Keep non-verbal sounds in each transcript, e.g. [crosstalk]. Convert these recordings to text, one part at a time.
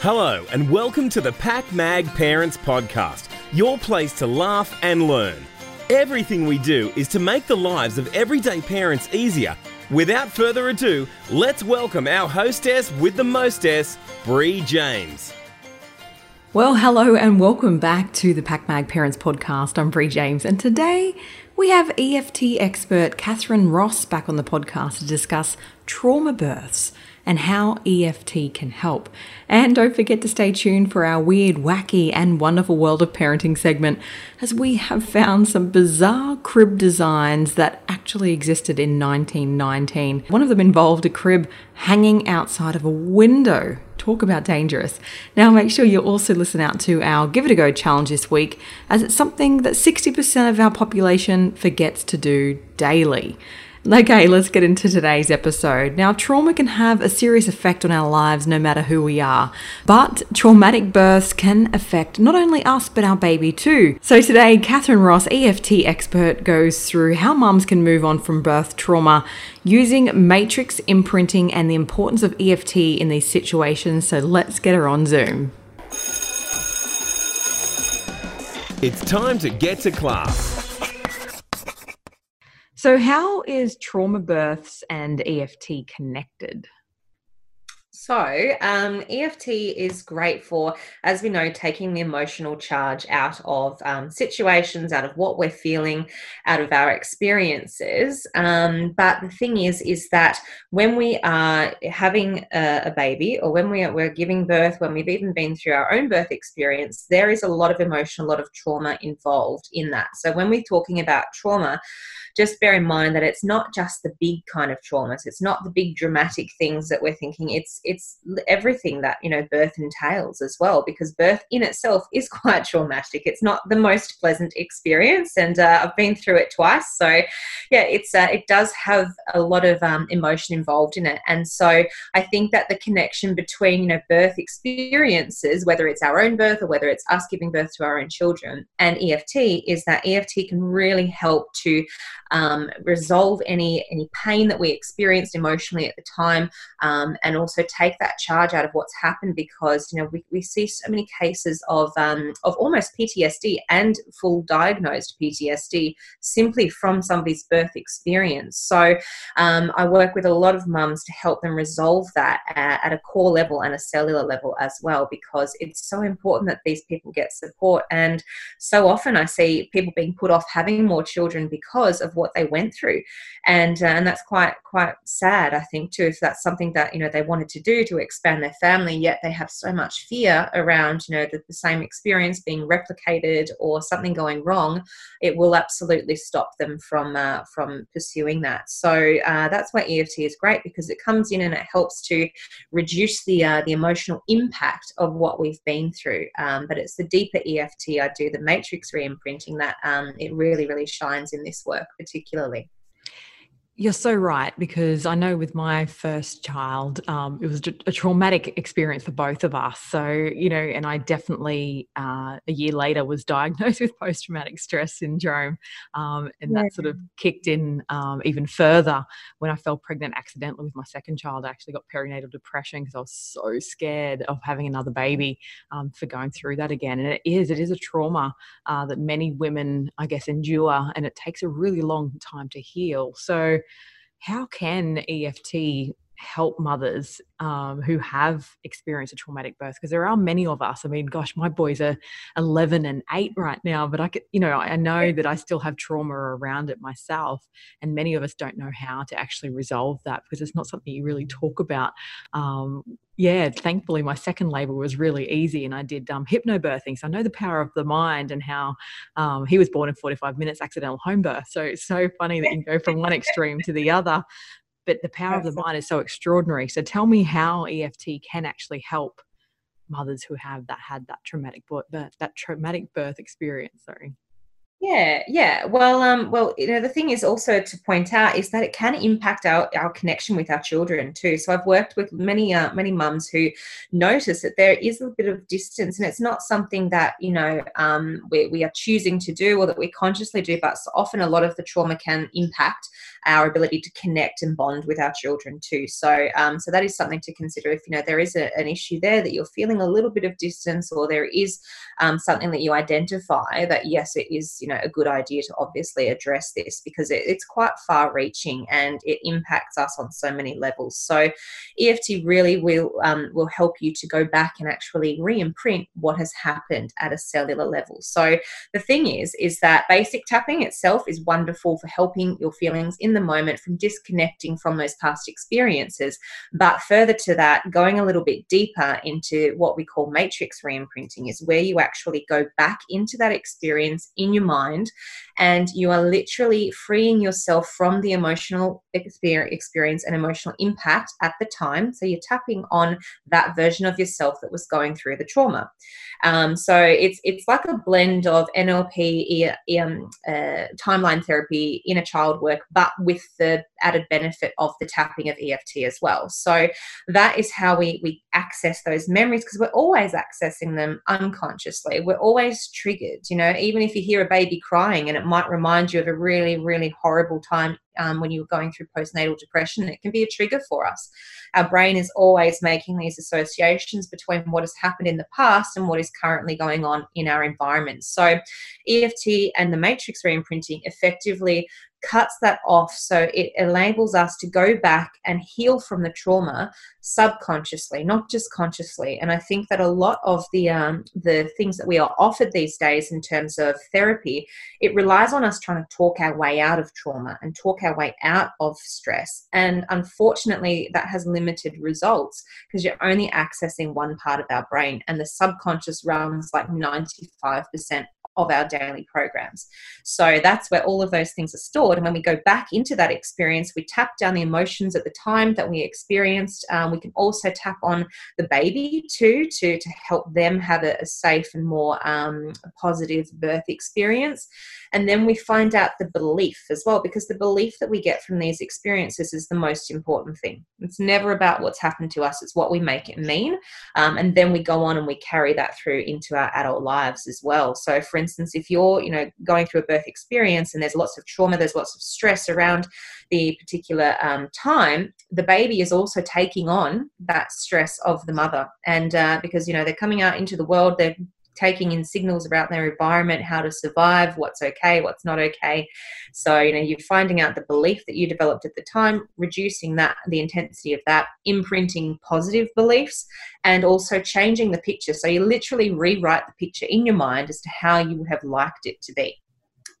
Hello, and welcome to the Pak Mag Parents Podcast, your place to laugh and learn. Everything we do is to make the lives of everyday parents easier. Without further ado, let's welcome our hostess with the mostess, Bree James. Well, hello and welcome back to the Pak Mag Parents Podcast. I'm Bree James, and today we have EFT expert Catharine Ross back on the podcast to discuss trauma births and how EFT can help. And don't forget to stay tuned for our weird, wacky, and wonderful world of parenting segment, as we have found some bizarre crib designs that actually existed in 1919. One of them involved a crib hanging outside of a window. Talk about dangerous. Now, make sure you also listen out to our Give It a Go challenge this week, as it's something that 60% of our population forgets to do daily. Okay, let's get into today's episode. Now, trauma can have a serious effect on our lives no matter who we are, but traumatic births can affect not only us but our baby too. So, today, Catharine Ross, EFT expert, goes through how mums can move on from birth trauma using matrix imprinting and the importance of EFT in these situations. So, let's get her on Zoom. It's time to get to class. So, how is trauma births and EFT connected? So, um, EFT is great for, as we know, taking the emotional charge out of um, situations, out of what we're feeling, out of our experiences. Um, but the thing is, is that when we are having a, a baby, or when we are, we're giving birth, when we've even been through our own birth experience, there is a lot of emotion, a lot of trauma involved in that. So, when we're talking about trauma, just bear in mind that it's not just the big kind of traumas. It's not the big dramatic things that we're thinking. It's it's everything that you know birth entails as well, because birth in itself is [laughs] quite traumatic. It's not the most pleasant experience, and uh, I've been through it twice. So yeah, it's uh, it does have a lot of um, emotion involved in it, and so I think that the connection between you know birth experiences, whether it's our own birth or whether it's us giving birth to our own children, and EFT is that EFT can really help to um, resolve any any pain that we experienced emotionally at the time, um, and also take that charge out of what's happened because you know we, we see so many cases of um, of almost PTSD and full diagnosed PTSD simply from somebody's birth experience. So um, I work with a lot of mums to help them resolve that at, at a core level and a cellular level as well because it's so important that these people get support and so often I see people being put off having more children because of what they went through. And uh, and that's quite quite sad i think too if that's something that you know they wanted to do to expand their family yet they have so much fear around you know the, the same experience being replicated or something going wrong it will absolutely stop them from uh, from pursuing that. So uh, that's why eft is great because it comes in and it helps to reduce the uh, the emotional impact of what we've been through. Um, but it's the deeper eft i do the matrix re-imprinting that um, it really really shines in this work particularly. You're so right because I know with my first child, um, it was a traumatic experience for both of us. So you know, and I definitely uh, a year later was diagnosed [laughs] with post traumatic stress syndrome, um, and yeah. that sort of kicked in um, even further when I fell pregnant accidentally with my second child. I actually got perinatal depression because I was so scared of having another baby um, for going through that again. And it is, it is a trauma uh, that many women, I guess, endure, and it takes a really long time to heal. So how can EFT help mothers um, who have experienced a traumatic birth because there are many of us. I mean gosh my boys are 11 and 8 right now but i could you know i know that i still have trauma around it myself and many of us don't know how to actually resolve that because it's not something you really talk about. Um, yeah thankfully my second labor was really easy and i did um, hypnobirthing so i know the power of the mind and how um, he was born in 45 minutes accidental home birth. So it's so funny that you go from one extreme to the other but the power of the mind is so extraordinary. So tell me how EFT can actually help mothers who have that had that traumatic birth, that traumatic birth experience. Sorry. Yeah, yeah. Well, um, well, you know, the thing is also to point out is that it can impact our, our connection with our children too. So I've worked with many uh, many mums who notice that there is a bit of distance, and it's not something that you know um, we, we are choosing to do or that we consciously do, but often a lot of the trauma can impact our ability to connect and bond with our children too. So, um, so that is something to consider. If you know there is a, an issue there that you're feeling a little bit of distance, or there is um, something that you identify that yes, it is you know a good idea to obviously address this because it, it's quite far reaching and it impacts us on so many levels. So EFT really will um, will help you to go back and actually re-imprint what has happened at a cellular level. So the thing is, is that basic tapping itself is wonderful for helping your feelings in the moment from disconnecting from those past experiences. But further to that, going a little bit deeper into what we call matrix re-imprinting is where you actually go back into that experience in your mind and you are literally freeing yourself from the emotional experience and emotional impact at the time. So you're tapping on that version of yourself that was going through the trauma. Um, so it's it's like a blend of NLP, um, uh, timeline therapy, inner child work, but with the added benefit of the tapping of EFT as well. So that is how we we access those memories because we're always accessing them unconsciously. We're always triggered. You know, even if you hear a baby crying and it might remind you of a really really horrible time um, when you were going through postnatal depression, it can be a trigger for us. Our brain is always making these associations between what has happened in the past and what is currently going on in our environment. So, EFT and the matrix reimprinting effectively cuts that off so it enables us to go back and heal from the trauma subconsciously not just consciously. And i think that a lot of the um, the things that we are offered these days in terms of therapy it relies on us trying to talk our way out of trauma and talk our way out of stress. And unfortunately that has limited results because you're only accessing one part of our brain and the subconscious runs like 95% of our daily programs. So that's where all of those things are stored. And when we go back into that experience, we tap down the emotions at the time that we experienced. Um, we can also tap on the baby too to, to help them have a, a safe and more um, positive birth experience. And then we find out the belief as well, because the belief that we get from these experiences is the most important thing. It's never about what's happened to us, it's what we make it mean. Um, and then we go on and we carry that through into our adult lives as well. So, for instance, if you're, you know, going through a birth experience and there's lots of trauma, there's lots of stress around the particular um, time, the baby is also taking on that stress of the mother. And uh, because, you know, they're coming out into the world, they're taking in signals about their environment, how to survive, what's okay, what's not okay. So, you know, you're finding out the belief that you developed at the time, reducing that, the intensity of that, imprinting positive beliefs, and also changing the picture. So you literally rewrite the picture in your mind as to how you would have liked it to be.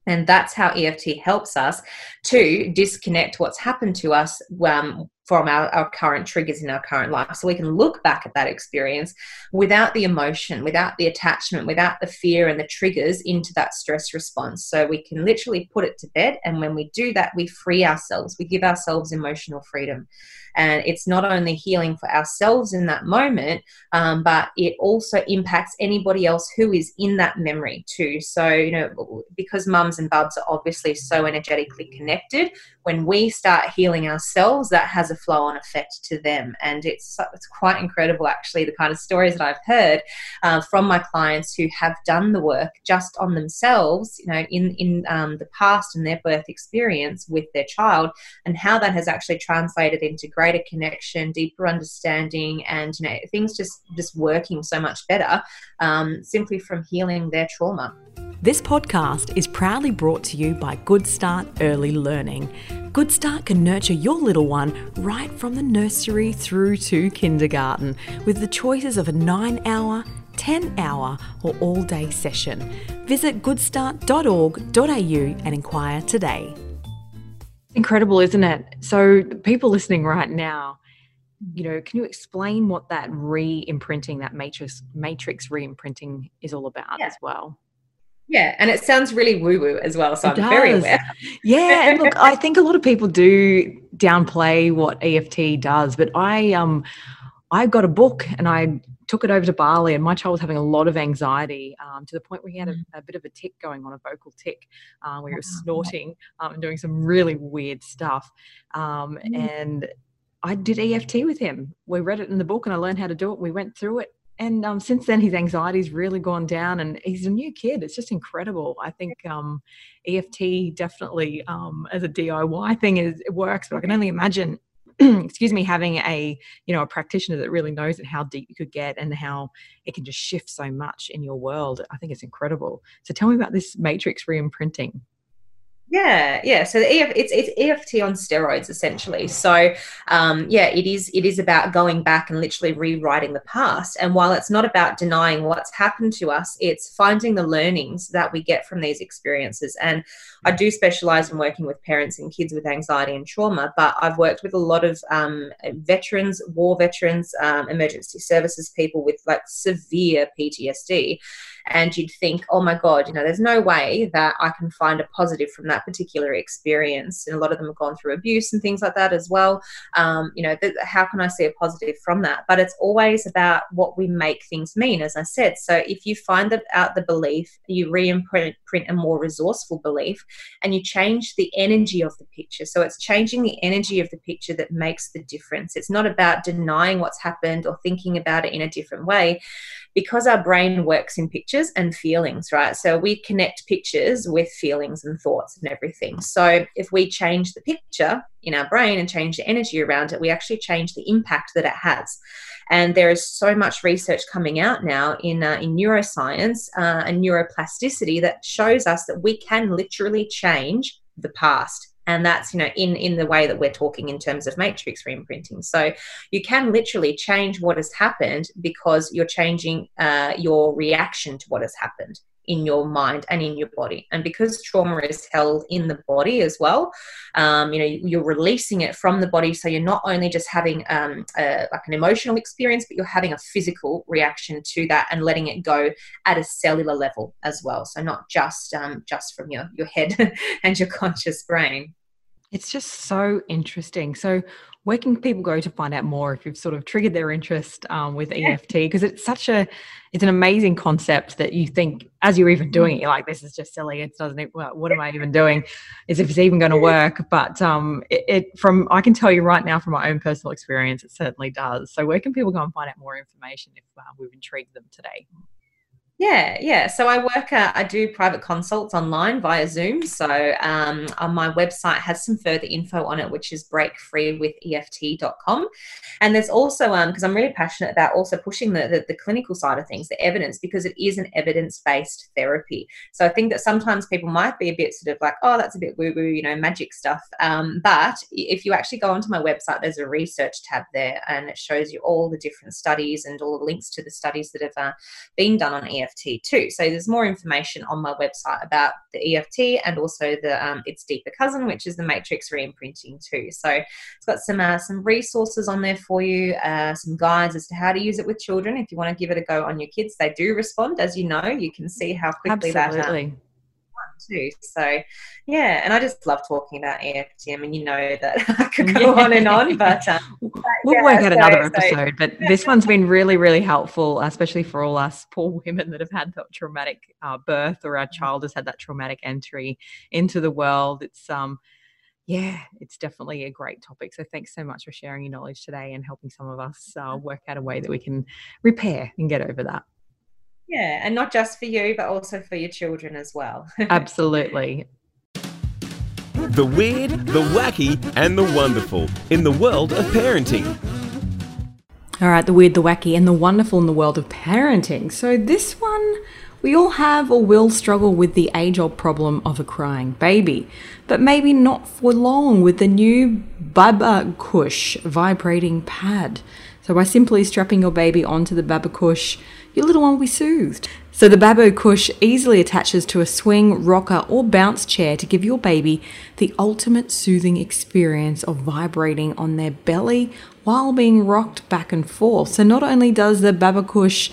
And that's how EFT helps us to disconnect what's happened to us um, from our, our current triggers in our current life. So we can look back at that experience without the emotion, without the attachment, without the fear and the triggers into that stress response. So we can literally put it to bed. And when we do that, we free ourselves, we give ourselves emotional freedom. And it's not only healing for ourselves in that moment, um, but it also impacts anybody else who is in that memory too. So, you know, because mums and bubs are obviously so energetically connected, when we start healing ourselves, that has a flow on effect to them. And it's, it's quite incredible, actually, the kind of stories that I've heard uh, from my clients who have done the work just on themselves, you know, in, in um, the past and their birth experience with their child, and how that has actually translated into greater connection, deeper understanding, and, you know, things just, just working so much better um, simply from healing their trauma. This podcast is proudly brought to you by Good Start Early Learning. Good Start can nurture your little one right from the nursery through to kindergarten with the choices of a 9 hour, 10 hour, or all day session. Visit goodstart.org.au and inquire today. Incredible, isn't it? So, people listening right now, you know, can you explain what that re-imprinting, that matrix matrix re-imprinting is all about yeah. as well? Yeah, and it sounds really woo woo as well. So it I'm does. very aware. yeah, and look, [laughs] I think a lot of people do downplay what EFT does, but I um I got a book and I took it over to Bali, and my child was having a lot of anxiety um, to the point where he had a, mm. a, bit of a tick going on, a vocal tick, uh, where he was snorting um, and doing some really weird stuff. Um, mm. And I did EFT with him. We read it in the book, and I learned how to do it. We went through it. And um, since then, his anxiety's really gone down, and he's a new kid. It's just incredible. I think um, EFT definitely, um, as a DIY thing, is it works. But I can only imagine [clears throat] excuse me, having a you know a practitioner that really knows how deep you could get and how it can just shift so much in your world. I think it's incredible. So tell me about this matrix re-imprinting. Yeah, yeah. So the EF, it's it's EFT on steroids essentially. So um, yeah, it is it is about going back and literally rewriting the past. And while it's not about denying what's happened to us, it's finding the learnings that we get from these experiences. And I do specialize in working with parents and kids with anxiety and trauma, but I've worked with a lot of um, veterans, war veterans, um, emergency services people with like severe PTSD and you'd think, oh my God, you know, there's no way that I can find a positive from that particular experience. And a lot of them have gone through abuse and things like that as well. Um, you know, th- how can I see a positive from that? But it's always about what we make things mean, as I said. So if you find out the belief, you re-imprint a more resourceful belief, and you change the energy of the picture. So it's changing the energy of the picture that makes the difference. It's not about denying what's happened or thinking about it in a different way because our brain works in pictures and feelings, right? So we connect pictures with feelings and thoughts and everything. So if we change the picture in our brain and change the energy around it, we actually change the impact that it has. And there is so much research coming out now in, uh, in neuroscience uh, and neuroplasticity that shows us that we can literally change the past and that's you know in in the way that we're talking in terms of matrix reimprinting. So you can literally change what has happened because you're changing uh, your reaction to what has happened in your mind and in your body. And because trauma is held in the body as well um, you know you're releasing it from the body. So you're not only just having um, a, like an emotional experience but you're having a physical reaction to that and letting it go at a cellular level as well. So not just um, just from your your head [laughs] and your conscious brain it's just so interesting. So, where can people go to find out more if you've sort of triggered their interest um, with EFT? Because it's such a, it's an amazing concept that you think as you're even doing it, you're like, this is just silly. It doesn't. Well, what am I even doing? Is if it's even going to work? But um, it, it, from I can tell you right now from my own personal experience, it certainly does. So, where can people go and find out more information if uh, we've intrigued them today? Yeah, yeah. So I work, uh, I do private consults online via Zoom. So um, on my website has some further info on it, which is breakfreewitheft.com. And there's also, because um, I'm really passionate about also pushing the, the, the, clinical side of things, the evidence, because it is an evidence based therapy. So I think that sometimes people might be a bit sort of like, oh, that's a bit woo woo, you know, magic stuff. Um, but if you actually go onto my website, there's a research tab there and it shows you all the different studies and all the links to the studies that have uh, been done on EFT EFT too. So there's more information on my website about the EFT and also the um, its deeper cousin, which is the matrix reimprinting too. So it's got some uh, some resources on there for you, uh, some guides as to how to use it with children. If you want to give it a go on your kids, they do respond, as you know. You can see how quickly Absolutely. that. Um, too. So, yeah, and I just love talking about EFT. I mean, you know that [laughs] I could go yeah. on and on, but, um, [laughs] we'll yeah, work out so, another episode. So, but this one's been really, really helpful, especially for all us poor women that have had that traumatic uh, birth or our child has had that traumatic entry into the world. It's um yeah, it's definitely a great topic. So thanks so much for sharing your knowledge today and helping some of us uh, work out a way that we can repair and get over that. Yeah, and not just for you, but also for your children as well. [laughs] Absolutely. The weird, the wacky, and the wonderful in the world of parenting. All right, the weird, the wacky, and the wonderful in the world of parenting. So, this one, we all have or will struggle with the age old problem of a crying baby, but maybe not for long with the new Babocush vibrating pad. So, by simply strapping your baby onto the Babocush, your little one will be soothed. So the Babocush easily attaches to a swing, rocker, or bounce chair to give your baby the ultimate soothing experience of vibrating on their belly while being rocked back and forth. So not only does the Babocush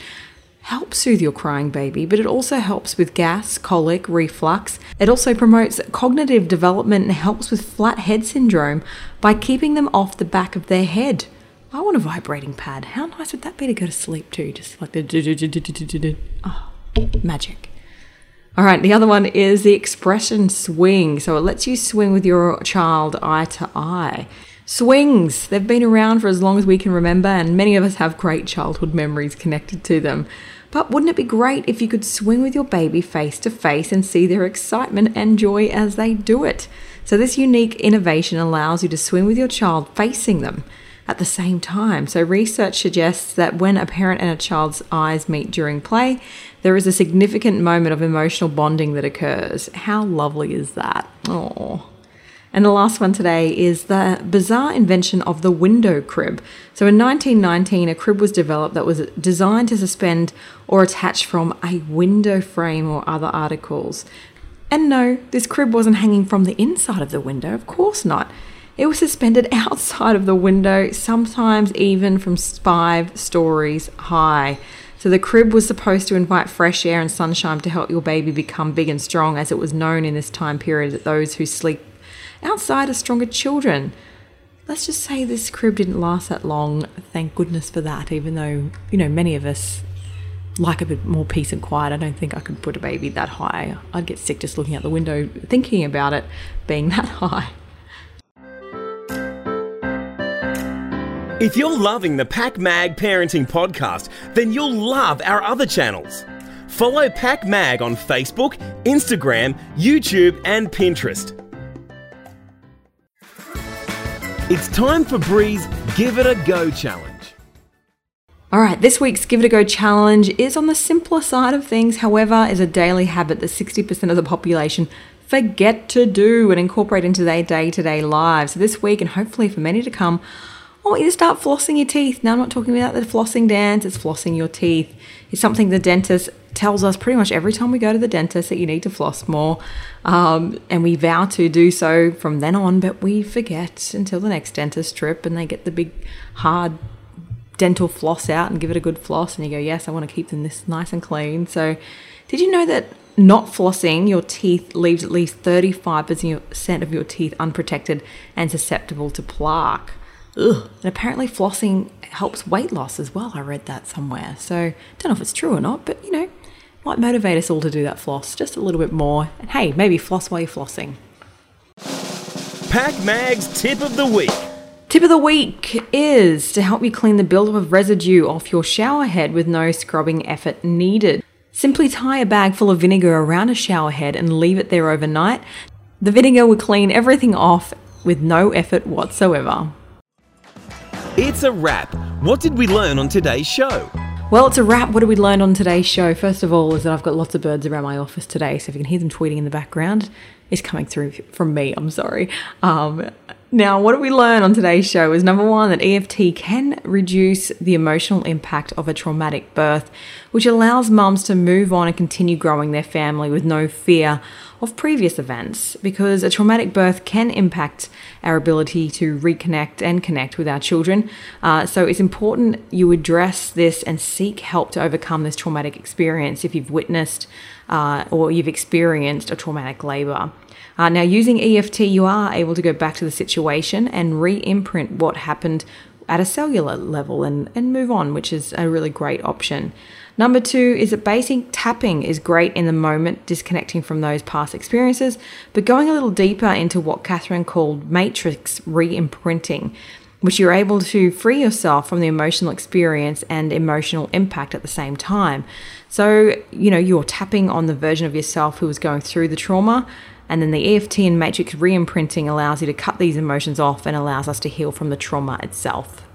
help soothe your crying baby, but it also helps with gas, colic, reflux. It also promotes cognitive development and helps with flat head syndrome by keeping them off the back of their head. I want a vibrating pad. How nice would that be to go to sleep to? Just like the oh, magic. All right, the other one is the expression swing. So it lets you swing with your child eye to eye. Swings, they've been around for as long as we can remember, and many of us have great childhood memories connected to them. But wouldn't it be great if you could swing with your baby face to face and see their excitement and joy as they do it? So, this unique innovation allows you to swing with your child facing them at the same time. So, research suggests that when a parent and a child's eyes meet during play, there is a significant moment of emotional bonding that occurs. How lovely is that? Oh. And the last one today is the bizarre invention of the window crib. So in 1919, a crib was developed that was designed to suspend or attach from a window frame or other articles. And no, this crib wasn't hanging from the inside of the window, of course not. It was suspended [laughs] outside of the window, sometimes even from five stories high. So the crib was supposed to invite fresh air and sunshine to help your baby become big and strong, as it was known in this time period that those who sleep outside are stronger children. Let's just say this crib didn't last that long. Thank goodness for that, even though, you know, many of us like a bit more peace and quiet. I don't think I could put a baby that high. I'd get sick just looking out the window thinking about it being [laughs] that high. If you're loving the Pak Mag Parenting Podcast, then you'll love our other channels. Follow Pak Mag on Facebook, Instagram, YouTube, and Pinterest. It's time for Bree's Give It a Go challenge. All right, this week's Give It a Go challenge is on the simpler side of things, however, is a daily habit that 60% of the population forget to do and incorporate into their day to day lives. So this week, and hopefully for many to come, I want you to start flossing your teeth. Now, I'm not talking about the flossing dance, it's flossing your teeth. It's something the dentist tells us pretty much every time we go to the dentist that you need to floss more. Um, and we vow to do so from then on, but we forget until the next dentist trip and they get the big, hard dental floss out and give it a good floss. And you go, Yes, I want to keep them this nice and clean. So, did you know that not flossing your teeth leaves at least 35% of your teeth unprotected and susceptible to plaque? Ugh. And apparently, flossing helps weight loss as well. I read that somewhere. So, don't know if it's true or not, but you know, might motivate us all to do that floss just a little bit more. And hey, maybe floss while you're flossing. Pak Mag's tip of the week. Tip of the week is to help you clean the buildup of residue off your shower head with no scrubbing effort needed. Simply tie a bag full of vinegar around a shower head and leave it there overnight. The vinegar will clean everything off with no effort whatsoever. It's a wrap. What did we learn on today's show? Well, it's a wrap. What did we learn on today's show? First of all, is that I've got lots of birds around my office today, so if you can hear them tweeting in the background, it's coming through from me. I'm sorry. Um, now, what did we learn on today's show is number one, that EFT can reduce the emotional impact of a traumatic birth, which allows mums to move on and continue growing their family with no fear of previous events because a traumatic birth can impact our ability to reconnect and connect with our children. Uh, so it's important you address this and seek help to overcome this traumatic experience if you've witnessed uh, or you've experienced a traumatic labor. Uh, now, using EFT, you are able to go back to the situation and re imprint what happened at a cellular level and, and move on, which is a really great option. Number two is that basic tapping is great in the moment, disconnecting from those past experiences, but going a little deeper into what Catharine called matrix re imprinting, which you're able to free yourself from the emotional experience and emotional impact at the same time. So, you know, you're tapping on the version of yourself who was going through the trauma. And then the EFT and matrix re imprinting allows you to cut these emotions off and allows us to heal from the trauma itself.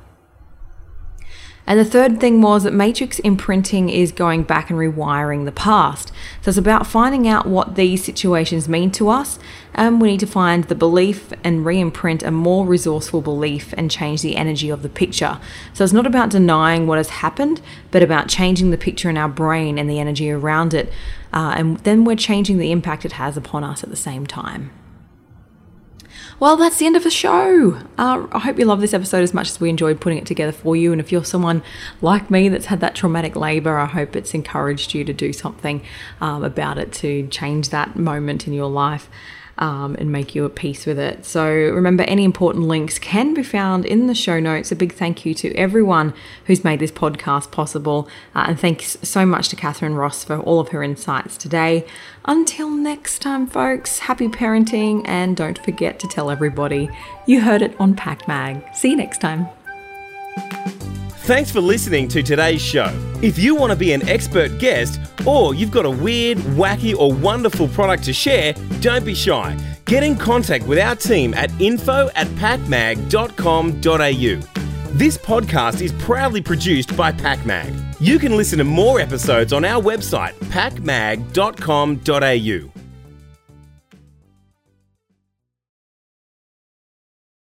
And the third thing was that matrix imprinting is going back and rewiring the past. So it's about finding out what these situations mean to us. And we need to find the belief and re imprint a more resourceful belief and change the energy of the picture. So it's not about denying what has happened, but about changing the picture in our brain and the energy around it. Uh, and then we're changing the impact it has upon us at the same time. Well, that's the end of the show. Uh, I hope you love this episode as much as we enjoyed putting it together for you. And if you're someone like me that's had that traumatic labor, I hope it's encouraged you to do something um, about it to change that moment in your life. Um, and make you at peace with it. So remember, any important links can be found in the show notes. A big thank you to everyone who's made this podcast possible. Uh, and thanks so much to Catharine Ross for all of her insights today. Until next time, folks, happy parenting and don't forget to tell everybody you heard it on Pak Mag. See you next time. Thanks for listening to today's show. If you want to be an expert guest or you've got a weird, wacky, or wonderful product to share, don't be shy. Get in contact with our team at info at pakmag.com.au. This podcast is proudly produced by PakMag. You can listen to more episodes on our website, pakmag.com.au.